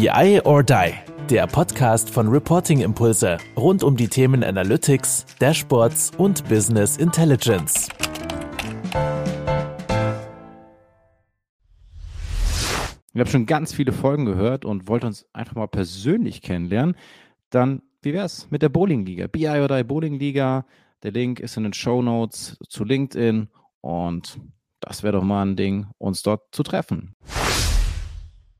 BI or Die, der Podcast von Reporting Impulse rund um die Themen Analytics, Dashboards und Business Intelligence. Ich habe schon ganz viele Folgen gehört und wollte uns einfach mal persönlich kennenlernen. Dann, wie wäre es mit der Bowling-Liga? BI or Die Bowling-Liga. Der Link ist in den Show Notes zu LinkedIn und das wäre doch mal ein Ding, uns dort zu treffen.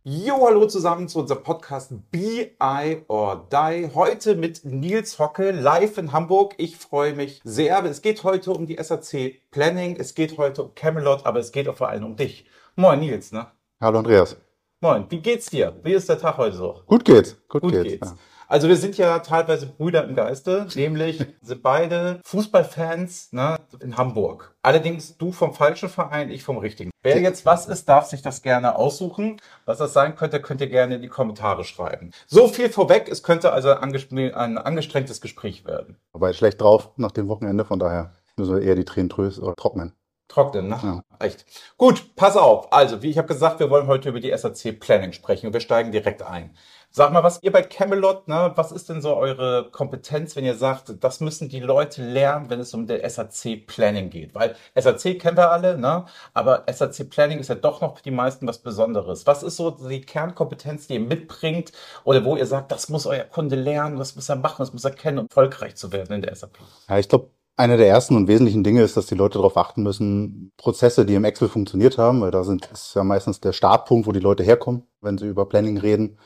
Jo, hallo zusammen zu unserem Podcast BI or Die. Heute mit Nils Hocke live in Hamburg. Ich freue mich sehr. Es geht heute um die SAC Planning, es geht heute um Camelot, aber es geht auch vor allem um dich. Moin Nils, ne? Hallo Andreas. Moin, wie geht's dir? Wie ist der Tag heute so? Gut geht's. Gut, Gut geht's. geht's. Ja. Also wir sind ja teilweise Brüder im Geiste, nämlich sind beide Fußballfans ne, in Hamburg. Allerdings du vom falschen Verein, ich vom richtigen. Wer jetzt was ist, darf sich das gerne aussuchen. Was das sein könnte, könnt ihr gerne in die Kommentare schreiben. So viel vorweg, es könnte also ein angestrengtes Gespräch werden. Aber schlecht drauf nach dem Wochenende, von daher müssen wir eher die Tränen trösten oder trocknen. Trocknen, ne? Ja. Echt. Gut, pass auf. Also, wie ich habe gesagt, wir wollen heute über die SAC Planning sprechen und wir steigen direkt ein. Sag mal, was ihr bei Camelot, ne, was ist denn so eure Kompetenz, wenn ihr sagt, das müssen die Leute lernen, wenn es um der SAC Planning geht? Weil SAC kennen wir alle, ne? Aber SAC Planning ist ja doch noch für die meisten was Besonderes. Was ist so die Kernkompetenz, die ihr mitbringt oder wo ihr sagt, das muss euer Kunde lernen, das muss er machen, das muss er kennen, um erfolgreich zu werden in der SAP? Ja, ich glaube, einer der ersten und wesentlichen Dinge ist, dass die Leute darauf achten müssen, Prozesse, die im Excel funktioniert haben, weil da sind, ist ja meistens der Startpunkt, wo die Leute herkommen, wenn sie über Planning reden,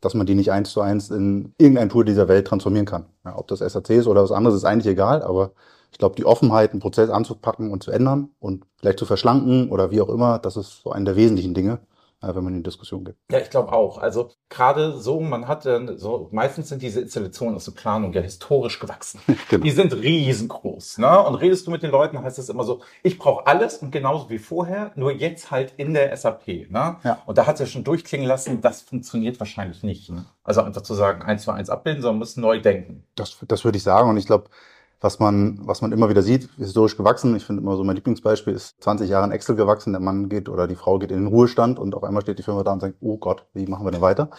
dass man die nicht eins zu eins in irgendein Tool dieser Welt transformieren kann. Ja, ob das SAC ist oder was anderes, ist eigentlich egal, aber ich glaube, die Offenheit, einen Prozess anzupacken und zu ändern und vielleicht zu verschlanken oder wie auch immer, das ist so einer der wesentlichen Dinge, wenn man in Diskussion geht. Ja, ich glaube auch. Also gerade so, man hat so, meistens sind diese Installationen aus der Planung ja historisch gewachsen. genau. Die sind riesengroß. Ne? Und redest du mit den Leuten, heißt es immer so, ich brauche alles und genauso wie vorher, nur jetzt halt in der SAP. Ne? Ja. Und da hat es ja schon durchklingen lassen, das funktioniert wahrscheinlich nicht. Ne? Also einfach zu sagen, eins zu eins abbilden, sondern muss neu denken. Das, das würde ich sagen. Und ich glaube, was man, was man immer wieder sieht, historisch gewachsen. Ich finde immer so mein Lieblingsbeispiel ist 20 Jahre in Excel gewachsen. Der Mann geht oder die Frau geht in den Ruhestand und auf einmal steht die Firma da und sagt, oh Gott, wie machen wir denn weiter?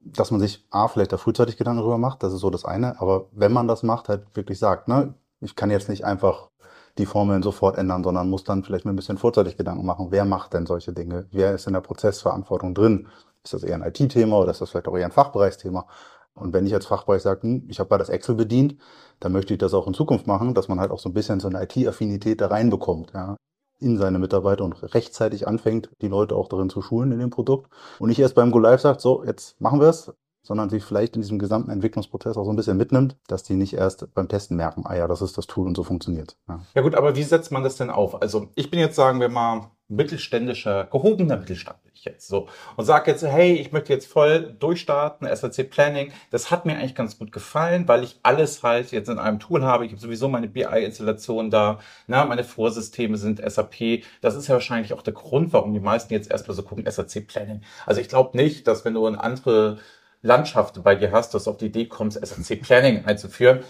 Dass man sich A, vielleicht da frühzeitig Gedanken darüber macht, das ist so das eine. Aber wenn man das macht, halt wirklich sagt, ne, ich kann jetzt nicht einfach die Formeln sofort ändern, sondern muss dann vielleicht mir ein bisschen vorzeitig Gedanken machen. Wer macht denn solche Dinge? Wer ist in der Prozessverantwortung drin? Ist das eher ein IT-Thema oder ist das vielleicht auch eher ein Fachbereichsthema? Und wenn ich als Fachbereich sage, hm, ich habe bei das Excel bedient, dann möchte ich das auch in Zukunft machen, dass man halt auch so ein bisschen so eine IT-Affinität da reinbekommt, ja, in seine Mitarbeiter und rechtzeitig anfängt, die Leute auch darin zu schulen in dem Produkt. Und nicht erst beim Go Live sagt, so, jetzt machen wir es, sondern sich vielleicht in diesem gesamten Entwicklungsprozess auch so ein bisschen mitnimmt, dass die nicht erst beim Testen merken, ah ja, das ist das Tool und so funktioniert. Ja, ja gut, aber wie setzt man das denn auf? Also ich bin jetzt, sagen wir mal, mittelständischer, gehobener Mittelstand bin ich jetzt so und sage jetzt, hey, ich möchte jetzt voll durchstarten, SAC Planning. Das hat mir eigentlich ganz gut gefallen, weil ich alles halt jetzt in einem Tool habe. Ich habe sowieso meine BI-Installation da, na, meine Vorsysteme sind SAP. Das ist ja wahrscheinlich auch der Grund, warum die meisten jetzt erstmal so gucken, SAC Planning. Also ich glaube nicht, dass wenn du eine andere Landschaft bei dir hast, dass du auf die Idee kommst, SAC Planning einzuführen.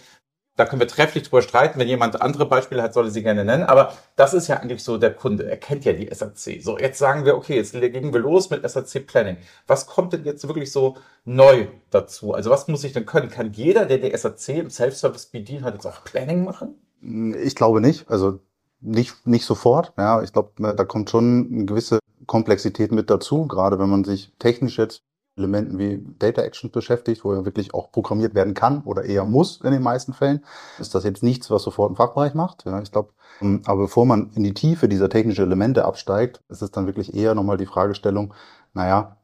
Da können wir trefflich drüber streiten. Wenn jemand andere Beispiele hat, soll er sie gerne nennen. Aber das ist ja eigentlich so der Kunde. Er kennt ja die SAC. So, jetzt sagen wir, okay, jetzt legen wir los mit SAC Planning. Was kommt denn jetzt wirklich so neu dazu? Also was muss ich denn können? Kann jeder, der die SAC im Self-Service bedient hat, jetzt auch Planning machen? Ich glaube nicht. Also nicht, nicht sofort. Ja, ich glaube, da kommt schon eine gewisse Komplexität mit dazu, gerade wenn man sich technisch jetzt Elementen wie Data Actions beschäftigt, wo er wirklich auch programmiert werden kann oder eher muss in den meisten Fällen, ist das jetzt nichts, was sofort ein Fachbereich macht. Ja, ich glaube, ähm, aber bevor man in die Tiefe dieser technischen Elemente absteigt, ist es dann wirklich eher nochmal die Fragestellung, naja,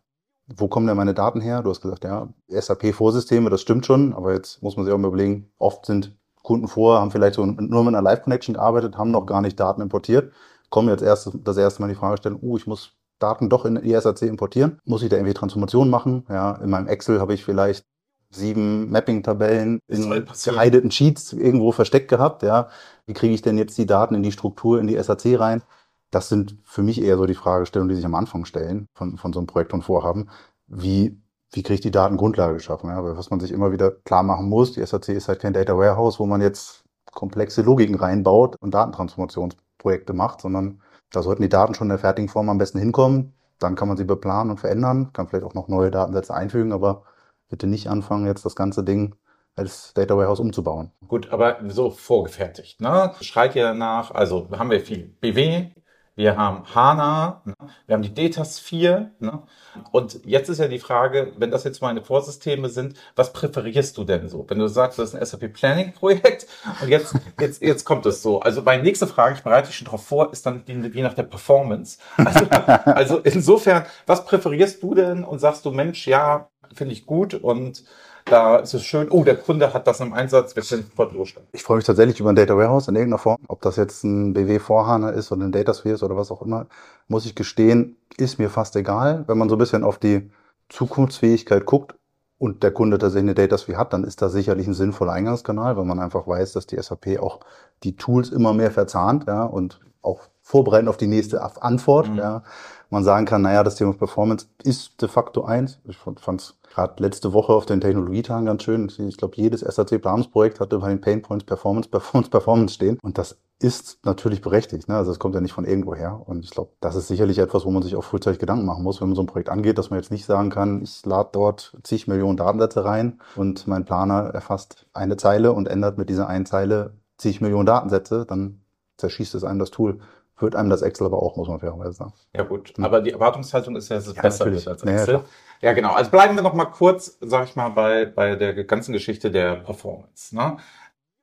wo kommen denn meine Daten her? Du hast gesagt, ja, SAP-Vorsysteme, das stimmt schon, aber jetzt muss man sich auch mal überlegen, oft sind Kunden vor, haben vielleicht so nur mit einer Live-Connection gearbeitet, haben noch gar nicht Daten importiert, kommen jetzt erst das erste Mal die Fragestellung, uh, ich muss Daten doch in ISAC importieren? Muss ich da irgendwie Transformation machen? Ja, in meinem Excel habe ich vielleicht sieben Mapping-Tabellen in gehideten Sheets irgendwo versteckt gehabt. Ja, wie kriege ich denn jetzt die Daten in die Struktur, in die SAC rein? Das sind für mich eher so die Fragestellungen, die sich am Anfang stellen von, von so einem Projekt und Vorhaben. Wie, wie kriege ich die Datengrundlage geschaffen? Ja, weil was man sich immer wieder klar machen muss, die SAC ist halt kein Data Warehouse, wo man jetzt komplexe Logiken reinbaut und Datentransformationsprojekte macht, sondern da sollten die Daten schon in der fertigen Form am besten hinkommen. dann kann man sie beplanen und verändern, kann vielleicht auch noch neue Datensätze einfügen, aber bitte nicht anfangen, jetzt das ganze Ding als Data Warehouse umzubauen. Gut, aber so vorgefertigt, ne? Schreit ihr danach, also haben wir viel BW, wir haben HANA, ne? wir haben die Datasphere. Ne? Und jetzt ist ja die Frage, wenn das jetzt meine Vorsysteme sind, was präferierst du denn so? Wenn du sagst, das ist ein SAP Planning Projekt und jetzt, jetzt, jetzt kommt es so. Also meine nächste Frage, ich bereite dich schon darauf vor, ist dann die, je nach der Performance. Also, also insofern, was präferierst du denn und sagst du, Mensch, ja, finde ich gut und da ist es schön, oh, der Kunde hat das im Einsatz, wir sind sofort losstellen. Ich freue mich tatsächlich über ein Data Warehouse in irgendeiner Form. Ob das jetzt ein BW Vorhana ist oder ein Datasphere ist oder was auch immer, muss ich gestehen, ist mir fast egal. Wenn man so ein bisschen auf die Zukunftsfähigkeit guckt und der Kunde tatsächlich eine Datasphere hat, dann ist das sicherlich ein sinnvoller Eingangskanal, weil man einfach weiß, dass die SAP auch die Tools immer mehr verzahnt, ja, und auch vorbereiten auf die nächste Antwort, mhm. ja. Man sagen kann, naja, das Thema Performance ist de facto eins. Ich fand es gerade letzte Woche auf den Technologietagen ganz schön. Ich glaube, jedes SAC-Planungsprojekt hatte bei den Painpoints Performance, Performance, Performance stehen. Und das ist natürlich berechtigt. Ne? Also es kommt ja nicht von irgendwo her. Und ich glaube, das ist sicherlich etwas, wo man sich auch frühzeitig Gedanken machen muss, wenn man so ein Projekt angeht, dass man jetzt nicht sagen kann, ich lade dort zig Millionen Datensätze rein und mein Planer erfasst eine Zeile und ändert mit dieser einen Zeile zig Millionen Datensätze, dann zerschießt es einem das Tool wird einem das Excel aber auch, muss man fairerweise sagen. Ja gut, aber die Erwartungshaltung ist ja, dass es ja, besser ist als Excel. Ja, ja, genau. Also bleiben wir noch mal kurz, sag ich mal, bei, bei der ganzen Geschichte der Performance. Ne?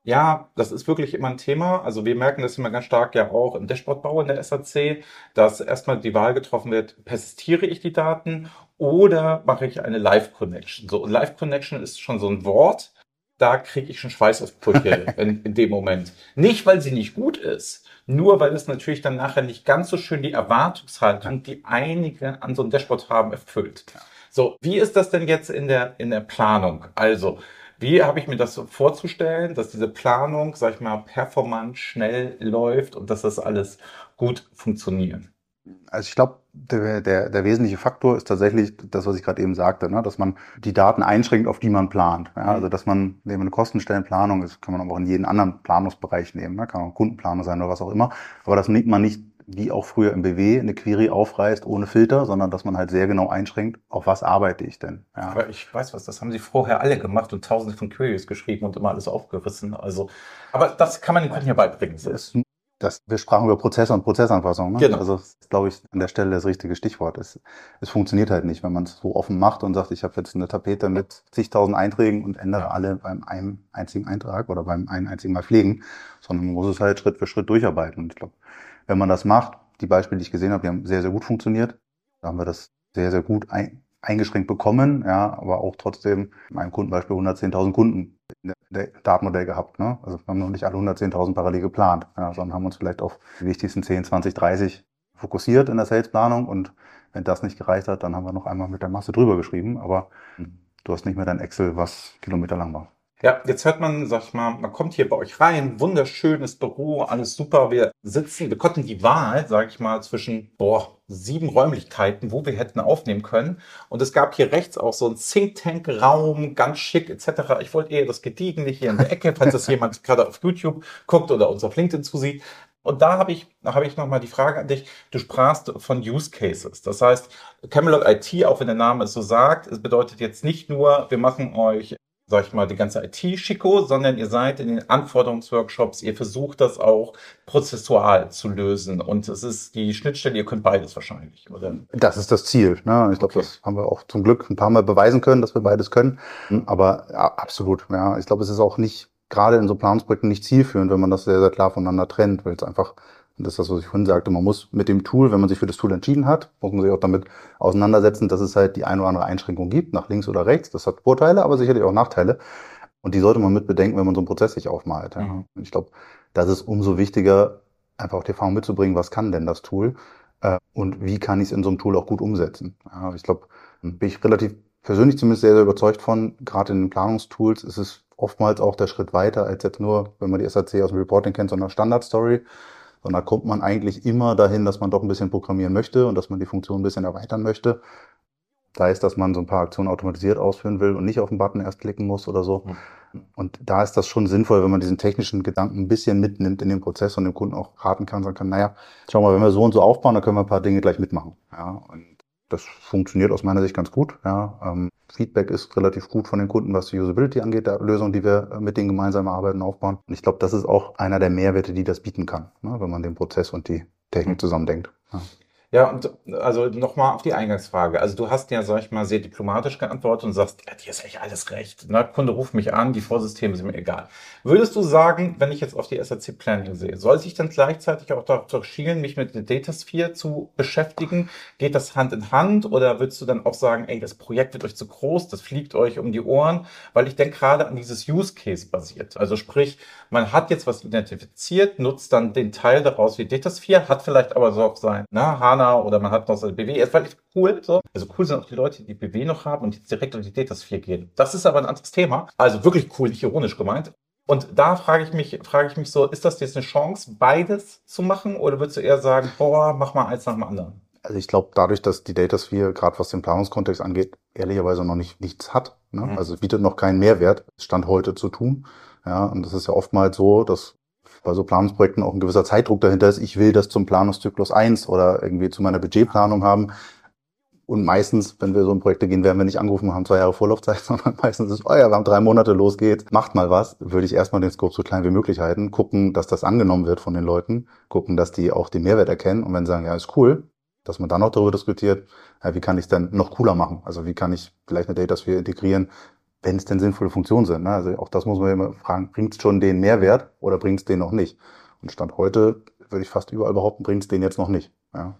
Ja, das ist wirklich immer ein Thema. Also wir merken das immer ganz stark ja auch im Dashboardbau in der SAC, dass erstmal die Wahl getroffen wird, persistiere ich die Daten oder mache ich eine Live-Connection? So, Live-Connection ist schon so ein Wort, da kriege ich schon Schweißausbrüche in, in dem Moment. Nicht, weil sie nicht gut ist, nur weil es natürlich dann nachher nicht ganz so schön die Erwartungshaltung, die einige an so einem Dashboard haben, erfüllt. So, wie ist das denn jetzt in der, in der Planung? Also, wie habe ich mir das vorzustellen, dass diese Planung, sag ich mal, performant schnell läuft und dass das alles gut funktioniert? Also ich glaube, der, der, der wesentliche Faktor ist tatsächlich das, was ich gerade eben sagte, ne? dass man die Daten einschränkt, auf die man plant. Ja? Also dass man, man eine Kostenstellenplanung ist, kann man aber auch in jeden anderen Planungsbereich nehmen, ne? kann auch Kundenplaner sein oder was auch immer, aber dass man nicht wie auch früher im BW eine Query aufreißt ohne Filter, sondern dass man halt sehr genau einschränkt, auf was arbeite ich denn. Ja. Aber ich weiß was, das haben sie vorher alle gemacht und tausende von Queries geschrieben und immer alles aufgerissen. Also, aber das kann man den Kunden ja beibringen. Das ist das, wir sprachen über Prozesse und Prozessanpassung. Ne? Genau. Also das ist, glaube ich, an der Stelle das richtige Stichwort. Es, es funktioniert halt nicht, wenn man es so offen macht und sagt, ich habe jetzt eine Tapete mit zigtausend Einträgen und ändere alle beim einem einzigen Eintrag oder beim einen einzigen Mal pflegen, sondern man muss es halt Schritt für Schritt durcharbeiten. Und ich glaube, wenn man das macht, die Beispiele, die ich gesehen habe, die haben sehr, sehr gut funktioniert. Da haben wir das sehr, sehr gut ein, eingeschränkt bekommen, ja, aber auch trotzdem in meinem Kundenbeispiel 110.000 Kunden in der Datenmodell gehabt. Ne? Also wir haben noch nicht alle 110.000 parallel geplant, ja, sondern haben uns vielleicht auf die wichtigsten 10, 20, 30 fokussiert in der Salesplanung und wenn das nicht gereicht hat, dann haben wir noch einmal mit der Masse drüber geschrieben, aber du hast nicht mehr dein Excel, was kilometerlang war. Ja, jetzt hört man, sag ich mal, man kommt hier bei euch rein, wunderschönes Büro, alles super. Wir sitzen, wir konnten die Wahl, sag ich mal, zwischen boah, sieben Räumlichkeiten, wo wir hätten aufnehmen können. Und es gab hier rechts auch so ein Think Tank Raum, ganz schick etc. Ich wollte eher das Gediegene hier in der Ecke, falls das jemand gerade auf YouTube guckt oder uns auf LinkedIn zusieht. Und da habe ich, da habe ich nochmal die Frage an dich. Du sprachst von Use Cases. Das heißt, Camelot IT, auch wenn der Name es so sagt, es bedeutet jetzt nicht nur, wir machen euch sag ich mal, die ganze IT-Schicko, sondern ihr seid in den Anforderungsworkshops, ihr versucht das auch prozessual zu lösen und es ist die Schnittstelle, ihr könnt beides wahrscheinlich, oder? Das ist das Ziel. Ne? Ich glaube, okay. das haben wir auch zum Glück ein paar Mal beweisen können, dass wir beides können. Aber ja, absolut, ja. Ich glaube, es ist auch nicht, gerade in so Planungsprojekten nicht zielführend, wenn man das sehr, sehr klar voneinander trennt, weil es einfach und das ist das, was ich vorhin sagte. Man muss mit dem Tool, wenn man sich für das Tool entschieden hat, muss man sich auch damit auseinandersetzen, dass es halt die eine oder andere Einschränkung gibt, nach links oder rechts. Das hat Vorteile, aber sicherlich auch Nachteile. Und die sollte man mit bedenken, wenn man so einen Prozess sich aufmalt. Ja. Mhm. Ich glaube, das ist umso wichtiger, einfach auch die Erfahrung mitzubringen, was kann denn das Tool äh, und wie kann ich es in so einem Tool auch gut umsetzen. Ja, ich glaube, bin ich relativ persönlich zumindest sehr, sehr überzeugt von, gerade in den Planungstools ist es oftmals auch der Schritt weiter als jetzt nur, wenn man die SAC aus dem Reporting kennt, sondern Standardstory. Und da kommt man eigentlich immer dahin, dass man doch ein bisschen programmieren möchte und dass man die Funktion ein bisschen erweitern möchte. Da ist, dass man so ein paar Aktionen automatisiert ausführen will und nicht auf den Button erst klicken muss oder so. Mhm. Und da ist das schon sinnvoll, wenn man diesen technischen Gedanken ein bisschen mitnimmt in den Prozess und dem Kunden auch raten kann, sagen kann, naja, schau mal, wenn wir so und so aufbauen, dann können wir ein paar Dinge gleich mitmachen. Ja, und Das funktioniert aus meiner Sicht ganz gut. Ja. Ähm, Feedback ist relativ gut von den Kunden, was die Usability angeht, der Lösung, die wir äh, mit denen gemeinsam arbeiten, aufbauen. Und ich glaube, das ist auch einer der Mehrwerte, die das bieten kann, ne, wenn man den Prozess und die Technik zusammendenkt. Ja. Ja, und also nochmal auf die Eingangsfrage. Also du hast ja, sag ich mal, sehr diplomatisch geantwortet und sagst, ja, dir ist echt alles recht. Ne? Kunde ruft mich an, die Vorsysteme sind mir egal. Würdest du sagen, wenn ich jetzt auf die SAC Planning sehe, soll sich dann gleichzeitig auch darauf schielen, mich mit der Datasphere zu beschäftigen? Geht das Hand in Hand oder würdest du dann auch sagen, ey, das Projekt wird euch zu groß, das fliegt euch um die Ohren? Weil ich denke gerade an dieses Use Case basiert. Also sprich, man hat jetzt was identifiziert, nutzt dann den Teil daraus wie Datasphere, hat vielleicht aber so auch sein, ne, HANA oder man hat noch so BW. Es fand ich cool, so. Also cool sind auch die Leute, die BW noch haben und jetzt direkt auf die Datasphere gehen. Das ist aber ein anderes Thema. Also wirklich cool, nicht ironisch gemeint. Und da frage ich mich, frage ich mich so, ist das jetzt eine Chance, beides zu machen? Oder würdest du eher sagen, boah, mach mal eins nach dem anderen? Also ich glaube, dadurch, dass die Datasphere, gerade was den Planungskontext angeht, ehrlicherweise noch nicht nichts hat. Ne? Mhm. Also es bietet noch keinen Mehrwert, Stand heute zu tun. Ja, und das ist ja oftmals so, dass bei so Planungsprojekten auch ein gewisser Zeitdruck dahinter ist. Ich will das zum Planungszyklus eins oder irgendwie zu meiner Budgetplanung haben. Und meistens, wenn wir so in Projekte gehen, werden wir nicht angerufen, wir haben zwei Jahre Vorlaufzeit, sondern meistens ist, oh ja, wir haben drei Monate, los geht's, macht mal was. Würde ich erstmal den Scope so klein wie möglich halten, gucken, dass das angenommen wird von den Leuten, gucken, dass die auch den Mehrwert erkennen und wenn sie sagen, ja, ist cool, dass man dann auch darüber diskutiert, ja, wie kann ich es denn noch cooler machen? Also wie kann ich vielleicht eine Datasphere integrieren, wenn es denn sinnvolle Funktionen sind. Ne? Also auch das muss man immer fragen, bringt es schon den Mehrwert oder bringt es den noch nicht? Und Stand heute würde ich fast überall behaupten, bringt es den jetzt noch nicht. Ja.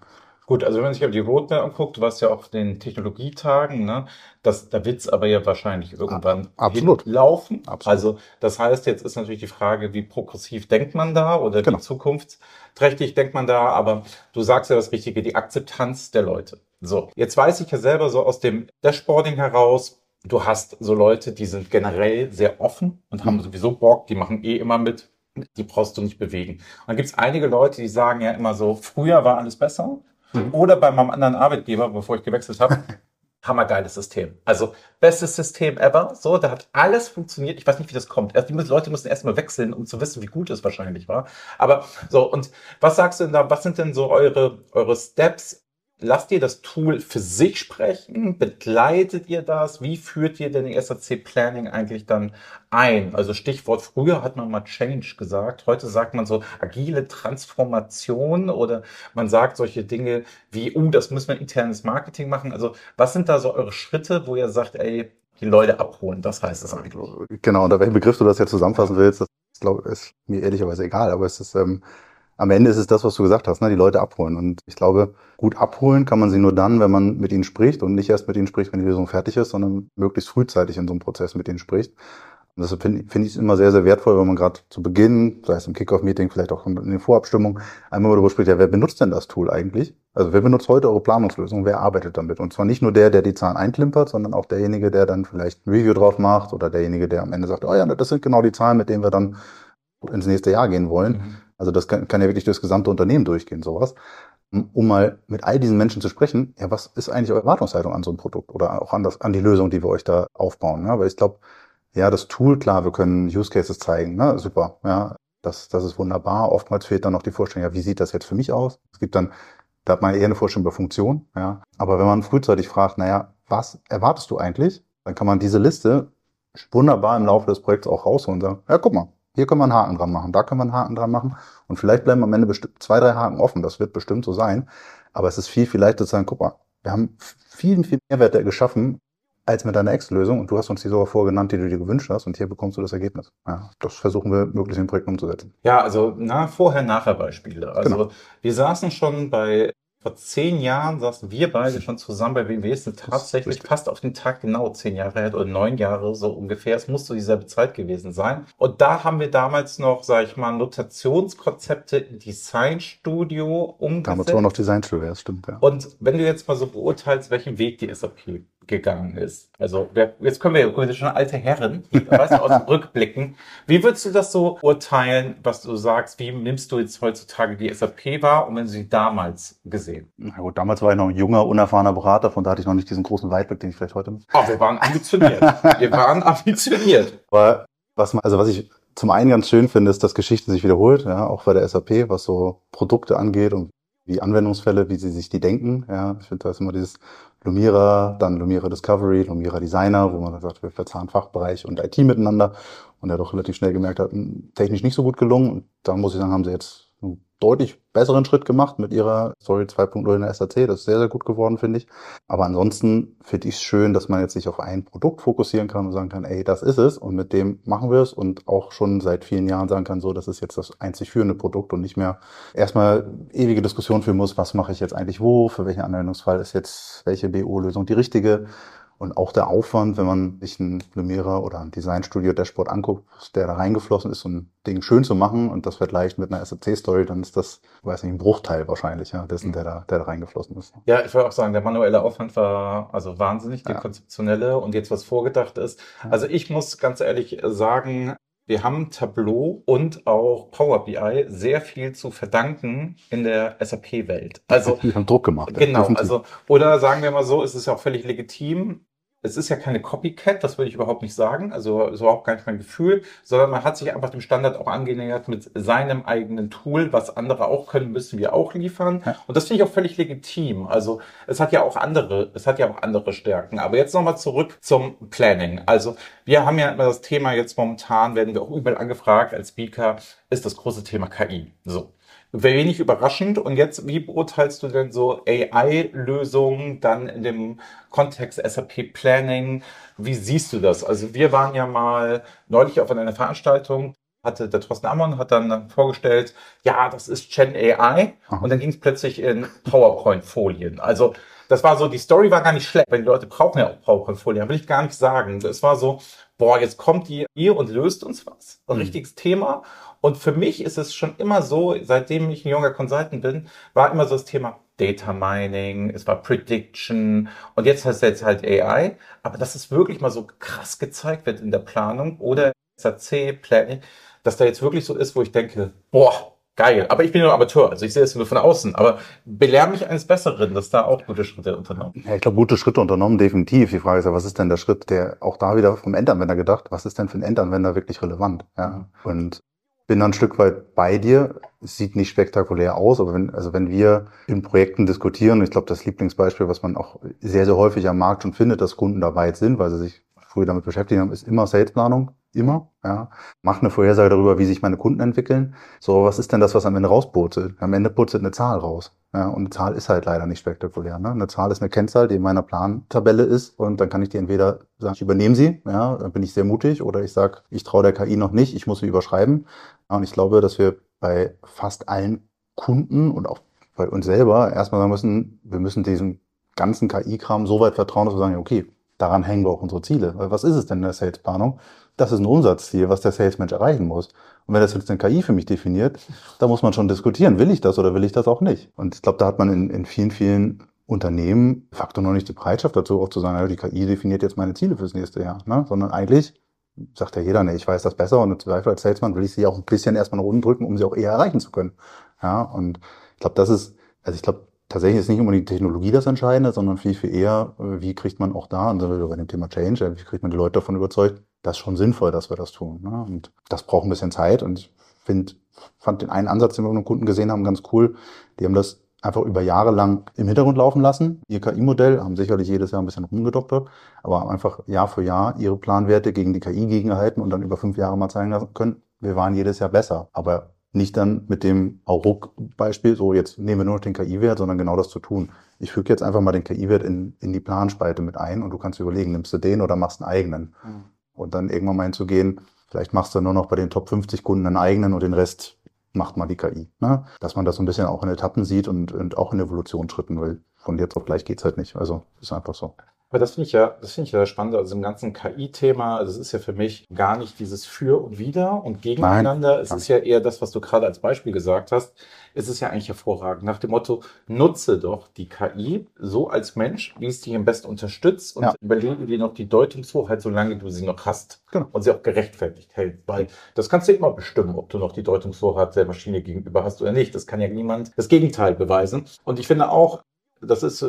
Gut, also wenn man sich aber die Roadmap anguckt, du warst ja auf den Technologietagen, ne, das, da wird's aber ja wahrscheinlich irgendwann Absolut. laufen. Absolut. Also das heißt, jetzt ist natürlich die Frage, wie progressiv denkt man da oder Genau. wie zukunftsträchtig denkt man da, aber du sagst ja das Richtige, die Akzeptanz der Leute. So, jetzt weiß ich ja selber so aus dem Dashboarding heraus, du hast so Leute, die sind generell sehr offen und haben Mhm. sowieso Bock, die machen eh immer mit, die brauchst du nicht bewegen. Und dann gibt's einige Leute, die sagen ja immer so, früher war alles besser. Mhm. Oder bei meinem anderen Arbeitgeber, bevor ich gewechselt habe, hammergeiles System. Also bestes System ever. So, da hat alles funktioniert. Ich weiß nicht, wie das kommt. Erst, die Leute müssen erstmal wechseln, um zu wissen, wie gut es wahrscheinlich war. Aber so, und was sagst du denn da? Was sind denn so eure, eure Steps? Lasst ihr das Tool für sich sprechen? Begleitet ihr das? Wie führt ihr denn die SAC Planning eigentlich dann ein? Also Stichwort, früher hat man mal Change gesagt. Heute sagt man so agile Transformation oder man sagt solche Dinge wie, oh, das müssen wir internes Marketing machen. Also was sind da so eure Schritte, wo ihr sagt, ey, die Leute abholen? Das heißt es eigentlich. Genau, unter welchem Begriff du das jetzt zusammenfassen willst, das ist, glaub, ist mir ehrlicherweise egal. Aber es ist ähm, am Ende ist es das, was du gesagt hast, ne? die Leute abholen. Und ich glaube, gut abholen kann man sie nur dann, wenn man mit ihnen spricht und nicht erst mit ihnen spricht, wenn die Lösung fertig ist, sondern möglichst frühzeitig in so einem Prozess mit ihnen spricht. Und deshalb finde find ich es immer sehr, sehr wertvoll, wenn man gerade zu Beginn, sei es im Kickoff-Meeting, vielleicht auch in den Vorabstimmungen, einmal darüber spricht, ja, wer benutzt denn das Tool eigentlich? Also wer benutzt heute eure Planungslösung? Wer arbeitet damit? Und zwar nicht nur der, der die Zahlen einklimpert, sondern auch derjenige, der dann vielleicht ein Review drauf macht oder derjenige, der am Ende sagt, oh ja, das sind genau die Zahlen, mit denen wir dann ins nächste Jahr gehen wollen. Mhm. Also das kann, kann ja wirklich durchs gesamte Unternehmen durchgehen, sowas. Um mal mit all diesen Menschen zu sprechen, ja, was ist eigentlich eure Erwartungshaltung an so ein Produkt oder auch an, das, an die Lösung, die wir euch da aufbauen? Ne? Weil ich glaube, ja, das Tool, klar, wir können Use Cases zeigen, ne? super, ja, das, das ist wunderbar. Oftmals fehlt dann noch die Vorstellung, ja, wie sieht das jetzt für mich aus? Es gibt dann, da hat man eher eine Vorstellung über Funktion, ja. Aber wenn man frühzeitig fragt, naja, was erwartest du eigentlich? Dann kann man diese Liste wunderbar im Laufe des Projekts auch rausholen und sagen, ja, guck mal, hier können wir einen Haken dran machen, da können wir einen Haken dran machen und vielleicht bleiben am Ende bestimmt zwei, drei Haken offen. Das wird bestimmt so sein. Aber es ist viel, viel leichter zu sagen, guck mal, wir haben viel, viel Mehrwerte geschaffen als mit deiner Excel-Lösung und du hast uns die sogar vorgenannt, die du dir gewünscht hast und hier bekommst du das Ergebnis. Ja, das versuchen wir möglichst in Projekten umzusetzen. Ja, also na, Vorher-Nachher-Beispiele. Also Genau. wir saßen schon bei, vor zehn Jahren saßen wir beide schon zusammen bei WW, es sind tatsächlich fast auf den Tag genau zehn Jahre her oder neun Jahre so ungefähr. Es muss so dieselbe Zeit gewesen sein. Und da haben wir damals noch, sage ich mal, Notationskonzepte im Designstudio umgesetzt. Damals war noch Designstudio, das stimmt, ja. Und wenn du jetzt mal so beurteilst, welchen Weg die SAP gegangen ist, also wir, jetzt können wir, wir schon alte Herren, weißt du, aus dem Rückblicken. Wie würdest du das so urteilen, was du sagst? Wie nimmst du jetzt heutzutage die SAP wahr und wenn du sie damals gesehen? Na gut, damals war ich noch ein junger, unerfahrener Berater, von da hatte ich noch nicht diesen großen Weitblick, den ich vielleicht heute Oh, wir waren ambitioniert. wir waren ambitioniert. Aber was man, also was ich zum einen ganz schön finde, ist, dass Geschichte sich wiederholt, ja, auch bei der SAP, was so Produkte angeht und die Anwendungsfälle, wie sie sich die denken. Ja, ich finde, da ist immer dieses Lumira, dann Lumira Discovery, Lumira Designer, wo man dann sagt, wir verzahnen Fachbereich und IT miteinander. Und er doch relativ schnell gemerkt hat, technisch nicht so gut gelungen. Und da muss ich sagen, haben sie jetzt deutlich besseren Schritt gemacht mit ihrer Story 2.0 in der SAC. Das ist sehr, sehr gut geworden, finde ich. Aber ansonsten finde ich es schön, dass man jetzt sich auf ein Produkt fokussieren kann und sagen kann, ey, das ist es und mit dem machen wir es und auch schon seit vielen Jahren sagen kann, so, das ist jetzt das einzig führende Produkt und nicht mehr erstmal ewige Diskussion führen muss, was mache ich jetzt eigentlich wo, für welchen Anwendungsfall ist jetzt welche BO-Lösung die richtige und auch der Aufwand, wenn man sich ein Lumira oder ein Designstudio Dashboard anguckt, der da reingeflossen ist, so ein Ding schön zu machen und das vergleicht mit einer SAC-Story, dann ist das, weiß nicht, ein Bruchteil wahrscheinlich, ja, dessen, der da, der da reingeflossen ist. Ja, ich würde auch sagen, der manuelle Aufwand war also wahnsinnig, die ja. konzeptionelle und jetzt was vorgedacht ist. Also ich muss ganz ehrlich sagen, wir haben Tableau und auch Power BI sehr viel zu verdanken in der SAP-Welt. Also, die haben Druck gemacht. Genau. Also, oder sagen wir mal so, es ist ja auch völlig legitim, es ist ja keine Copycat, das würde ich überhaupt nicht sagen, also ist überhaupt gar nicht mein Gefühl, sondern man hat sich einfach dem Standard auch angenähert mit seinem eigenen Tool, was andere auch können, müssen wir auch liefern. Ja. Und das finde ich auch völlig legitim. Also es hat ja auch andere, es hat ja auch andere Stärken. Aber jetzt nochmal zurück zum Planning. Also wir haben ja immer das Thema jetzt momentan, werden wir auch überall angefragt als Speaker, ist das große Thema KI. So wenig überraschend. Und jetzt, wie beurteilst du denn so AI-Lösungen dann in dem Kontext SAP Planning? Wie siehst du das? Also wir waren ja mal neulich auf einer Veranstaltung, hatte der Thorsten Ammon hat dann vorgestellt, ja, das ist Gen AI. Und dann ging es plötzlich in PowerPoint-Folien. Also das war so, die Story war gar nicht schlecht, weil die Leute brauchen ja auch PowerPoint-Folien, will ich gar nicht sagen. Es war so, boah, jetzt kommt die hier und löst uns was. Ein mhm. richtiges Thema. Und für mich ist es schon immer so, seitdem ich ein junger Consultant bin, war immer so das Thema Data Mining, es war Prediction und jetzt heißt es jetzt halt AI. Aber dass es wirklich mal so krass gezeigt wird in der Planung oder SAC, Planning, dass da jetzt wirklich so ist, wo ich denke, boah, geil. Aber ich bin nur Amateur, also ich sehe es nur von außen. Aber belehr mich eines Besseren, dass da auch gute Schritte unternommen. Ja, ich glaube, gute Schritte unternommen, definitiv. Die Frage ist ja, was ist denn der Schritt, der auch da wieder vom Endanwender gedacht, was ist denn für ein Endanwender wirklich relevant? Ja. Und bin dann ein Stück weit bei dir. Es sieht nicht spektakulär aus, aber wenn, also wenn wir in Projekten diskutieren, ich glaube, das Lieblingsbeispiel, was man auch sehr, sehr häufig am Markt schon findet, dass Kunden dabei sind, weil sie sich früher damit beschäftigt haben, ist immer Salesplanung. Immer, ja. Mach eine Vorhersage darüber, wie sich meine Kunden entwickeln. So, was ist denn das, was am Ende rauspurzelt? Am Ende purzelt eine Zahl raus. Ja, und eine Zahl ist halt leider nicht spektakulär. Ne? Eine Zahl ist eine Kennzahl, die in meiner Plantabelle ist. Und dann kann ich die entweder sagen, ich übernehme sie, ja, dann bin ich sehr mutig, oder ich sage, ich traue der KI noch nicht, ich muss sie überschreiben. Und ich glaube, dass wir bei fast allen Kunden und auch bei uns selber erstmal sagen müssen, wir müssen diesem ganzen KI-Kram so weit vertrauen, dass wir sagen, okay, daran hängen wir auch unsere Ziele. Was ist es denn in der Salesplanung? Das ist ein Umsatzziel, was der Salesmensch erreichen muss. Und wenn das jetzt eine KI für mich definiert, da muss man schon diskutieren, will ich das oder will ich das auch nicht? Und ich glaube, da hat man in, in vielen, vielen Unternehmen Faktor noch nicht die Bereitschaft dazu, auch zu sagen, die KI definiert jetzt meine Ziele fürs nächste Jahr, ne? sondern eigentlich sagt ja jeder, nee, ich weiß das besser und im Zweifel als Salesman will ich sie auch ein bisschen erstmal nach unten drücken, um sie auch eher erreichen zu können. Ja, und ich glaube, das ist, also ich glaube, tatsächlich ist nicht immer die Technologie das Entscheidende, sondern viel, viel eher, äh, wie kriegt man auch da, und wir bei dem Thema Change, wie kriegt man die Leute davon überzeugt, das ist schon sinnvoll, dass wir das tun. Ne? Und das braucht ein bisschen Zeit und ich finde, fand den einen Ansatz, den wir mit einem Kunden gesehen haben, ganz cool. Die haben das einfach über Jahre lang im Hintergrund laufen lassen. Ihr KI-Modell haben sicherlich jedes Jahr ein bisschen rumgedoktert, aber haben einfach Jahr für Jahr ihre Planwerte gegen die KI gegengehalten und dann über fünf Jahre mal zeigen lassen können, wir waren jedes Jahr besser. Aber nicht dann mit dem Auruck-Beispiel, so jetzt nehmen wir nur noch den KI-Wert, sondern genau das zu tun. Ich füge jetzt einfach mal den KI-Wert in, in die Planspalte mit ein und du kannst überlegen, nimmst du den oder machst einen eigenen. Mhm. Und dann irgendwann mal hinzugehen, vielleicht machst du nur noch bei den Top 50 Kunden einen eigenen und den Rest macht mal die KI. Ne? Dass man das so ein bisschen auch in Etappen sieht und, und auch in Evolutionsschritten, weil von jetzt auf gleich geht's halt nicht. Also ist einfach so. Aber das finde ich ja, das finde ich ja spannend. Also im ganzen KI-Thema, also es ist ja für mich gar nicht dieses Für und Wider und Gegeneinander. Nein. Es ist ja eher das, was du gerade als Beispiel gesagt hast. Es ist ja eigentlich hervorragend. Nach dem Motto, nutze doch die KI so als Mensch, wie es dich am besten unterstützt und ja. überlege dir noch die Deutungshoheit, solange du sie noch hast genau. und sie auch gerechtfertigt hält. Weil das kannst du immer bestimmen, ob du noch die Deutungshoheit der Maschine gegenüber hast oder nicht. Das kann ja niemand das Gegenteil beweisen. Und ich finde auch, das ist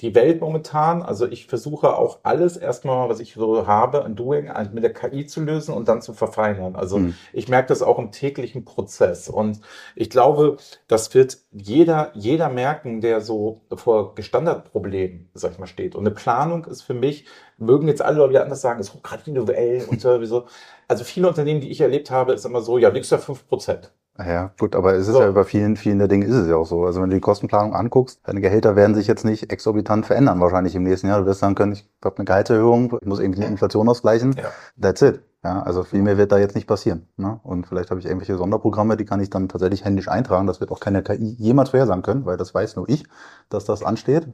die Welt momentan. Also ich versuche auch alles erstmal, was ich so habe an Doing, mit der KI zu lösen und dann zu verfeinern. Also mhm. ich merke das auch im täglichen Prozess. Und ich glaube, das wird jeder, jeder merken, der so vor Standardproblemen, sag ich mal, steht. Und eine Planung ist für mich, mögen jetzt alle Leute wieder anders sagen, ist hochgradig individuell und sowieso. Also viele Unternehmen, die ich erlebt habe, ist immer so, ja, nix ja fünf Prozent. Ja, gut, aber es ist so. ja bei vielen, vielen der Dinge ist es ja auch so. Also wenn du die Kostenplanung anguckst, deine Gehälter werden sich jetzt nicht exorbitant verändern wahrscheinlich im nächsten Jahr. Du wirst sagen können, ich habe eine Gehaltserhöhung, ich muss irgendwie die Inflation ausgleichen. Ja. That's it. Ja, also viel mehr wird da jetzt nicht passieren. Ne? Und vielleicht habe ich irgendwelche Sonderprogramme, die kann ich dann tatsächlich händisch eintragen. Das wird auch keine KI jemals vorhersagen können, weil das weiß nur ich, dass das ansteht.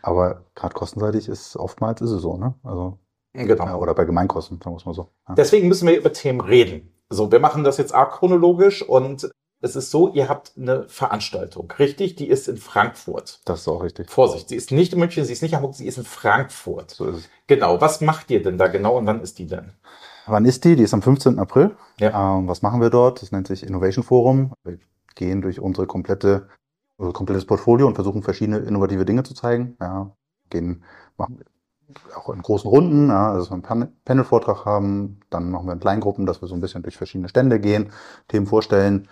Aber gerade kostenseitig ist oftmals ist es so, ne? Also genau. Ja, oder bei Gemeinkosten, sagen wir es mal so. Ja. Deswegen müssen wir über Themen reden. So, wir machen das jetzt achronologisch und es ist so, ihr habt eine Veranstaltung, richtig? Die ist in Frankfurt. Das ist auch richtig. Vorsicht, sie ist nicht in München, sie ist nicht in Hamburg, sie ist in Frankfurt. So ist es. Genau. Was macht ihr denn da genau und wann ist die denn? Wann ist die? Die ist am 15. April. Ja. Ähm, was machen wir dort? Das nennt sich Innovation Forum. Wir gehen durch unsere komplette, unser komplettes Portfolio und versuchen verschiedene innovative Dinge zu zeigen. Ja, gehen, machen auch in großen Runden, ja, also dass wir einen Panel-Vortrag haben, dann machen wir in Kleingruppen, dass wir so ein bisschen durch verschiedene Stände gehen, Themen vorstellen,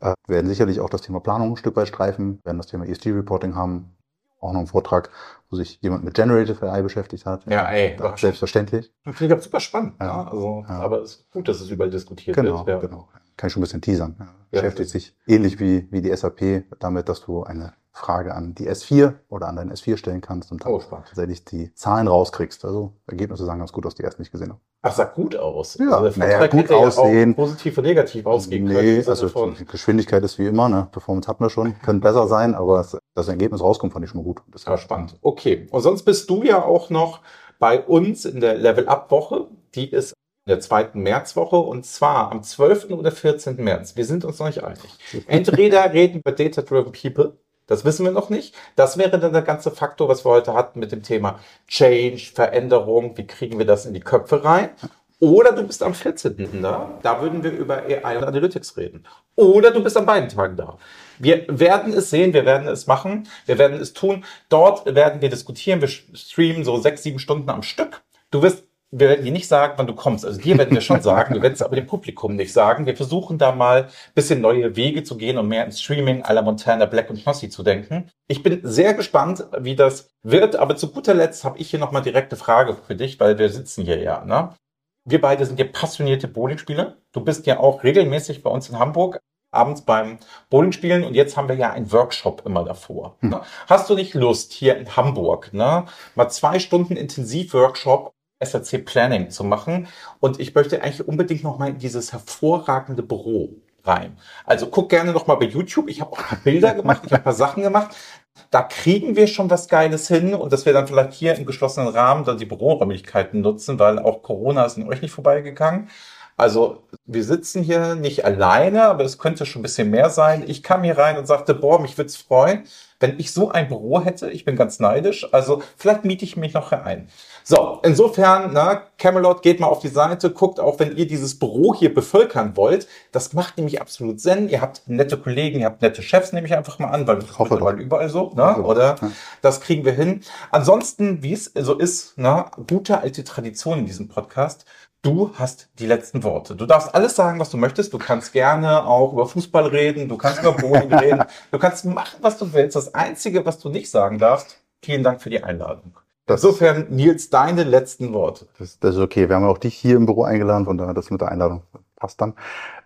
äh, werden sicherlich auch das Thema Planung ein Stück weit streifen, werden das Thema ESG-Reporting haben, auch noch einen Vortrag, wo sich jemand mit Generative AI beschäftigt hat. Ja, ey. Selbstverständlich. Finde ich super spannend. Ja. ja also, ja. Aber es ist gut, dass es überall diskutiert genau, wird. Ja. Genau, Kann ich schon ein bisschen teasern. Beschäftigt sich ähnlich wie, wie die SAP damit, dass du eine Frage an die S4 oder an deinen S4 stellen kannst und dann oh, tatsächlich die Zahlen rauskriegst. Also Ergebnisse sahen ganz gut aus, die erst nicht gesehen habe. Ach, sah gut aus. Ja, also naja, gut aussehen. Ja positiv und negativ ausgehen nee, können. Also die Geschwindigkeit ist wie immer, ne? Performance hat man schon, können besser sein, aber das Ergebnis rauskommt, fand ich schon mal gut. Das war spannend. Okay. Und sonst bist du ja auch noch bei uns in der Level-Up-Woche. Die ist in der zweiten Märzwoche und zwar am 12. oder 14. März. Wir sind uns noch nicht einig. Entweder reden wir Data-Driven People das wissen wir noch nicht. Das wäre dann der ganze Faktor, was wir heute hatten mit dem Thema Change, Veränderung. Wie kriegen wir das in die Köpfe rein? Oder du bist am 14. da. Da würden wir über AI und Analytics reden. Oder du bist an beiden Tagen da. Wir werden es sehen, wir werden es machen, wir werden es tun. Dort werden wir diskutieren, wir streamen so sechs, sieben Stunden am Stück. Du wirst wir werden dir nicht sagen, wann du kommst. Also dir werden wir schon sagen, wir werden es aber dem Publikum nicht sagen. Wir versuchen da mal bisschen neue Wege zu gehen und mehr ins Streaming à la Montana Black und Knossi zu denken. Ich bin sehr gespannt, wie das wird, aber zu guter Letzt habe ich hier nochmal direkte Frage für dich, weil wir sitzen hier ja. Ne? Wir beide sind ja passionierte Bowlingspieler. Du bist ja auch regelmäßig bei uns in Hamburg abends beim Bowling spielen und jetzt haben wir ja einen Workshop immer davor. Hm. Hast du nicht Lust, hier in Hamburg, ne, mal zwei Stunden Intensivworkshop SAC Planning zu machen. Und ich möchte eigentlich unbedingt nochmal in dieses hervorragende Büro rein. Also guck gerne nochmal bei YouTube. Ich habe auch paar Bilder gemacht, ich habe ein paar Sachen gemacht. Da kriegen wir schon was Geiles hin und dass wir dann vielleicht hier im geschlossenen Rahmen dann die Büroräumlichkeiten nutzen, weil auch Corona ist in euch nicht vorbeigegangen. Also wir sitzen hier nicht alleine, aber es könnte schon ein bisschen mehr sein. Ich kam hier rein und sagte, boah, mich würde es freuen, wenn ich so ein Büro hätte. Ich bin ganz neidisch. Also vielleicht miete ich mich noch ein. So, insofern, na, Camelot, geht mal auf die Seite, guckt auch, wenn ihr dieses Büro hier bevölkern wollt. Das macht nämlich absolut Sinn. Ihr habt nette Kollegen, ihr habt nette Chefs, nehme ich einfach mal an, weil das ist mittlerweile überall so, ne? oder? Ja. Das kriegen wir hin. Ansonsten, wie es so ist, na, gute alte Tradition in diesem Podcast. Du hast die letzten Worte. Du darfst alles sagen, was du möchtest. Du kannst gerne auch über Fußball reden. Du kannst über Bowling reden. Du kannst machen, was du willst. Das Einzige, was du nicht sagen darfst, vielen Dank für die Einladung. Das Insofern, Nils, deine letzten Worte. Das, das, ist okay. Wir haben auch dich hier im Büro eingeladen, von daher das mit der Einladung passt dann.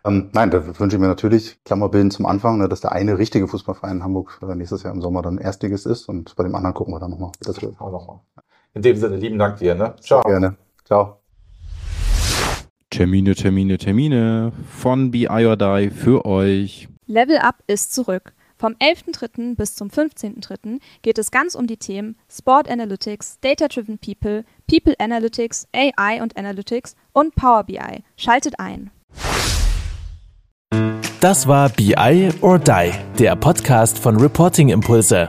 Ähm, nein, da wünsche ich mir natürlich, Klammerbilden zum Anfang, ne, dass der eine richtige Fußballverein in Hamburg äh, nächstes Jahr im Sommer dann Erstliges ist und bei dem anderen gucken wir dann nochmal. Das wird. Auch nochmal. In dem Sinne, lieben Dank dir. Ne? Ciao. Sehr gerne. Ciao. Termine, Termine, Termine von BI or Die für euch. Level Up ist zurück. Vom 11.3. bis zum 15.3. geht es ganz um die Themen Sport Analytics, Data Driven People, People Analytics, AI und Analytics und Power BI. Schaltet ein. Das war BI or Die, der Podcast von Reporting Impulse.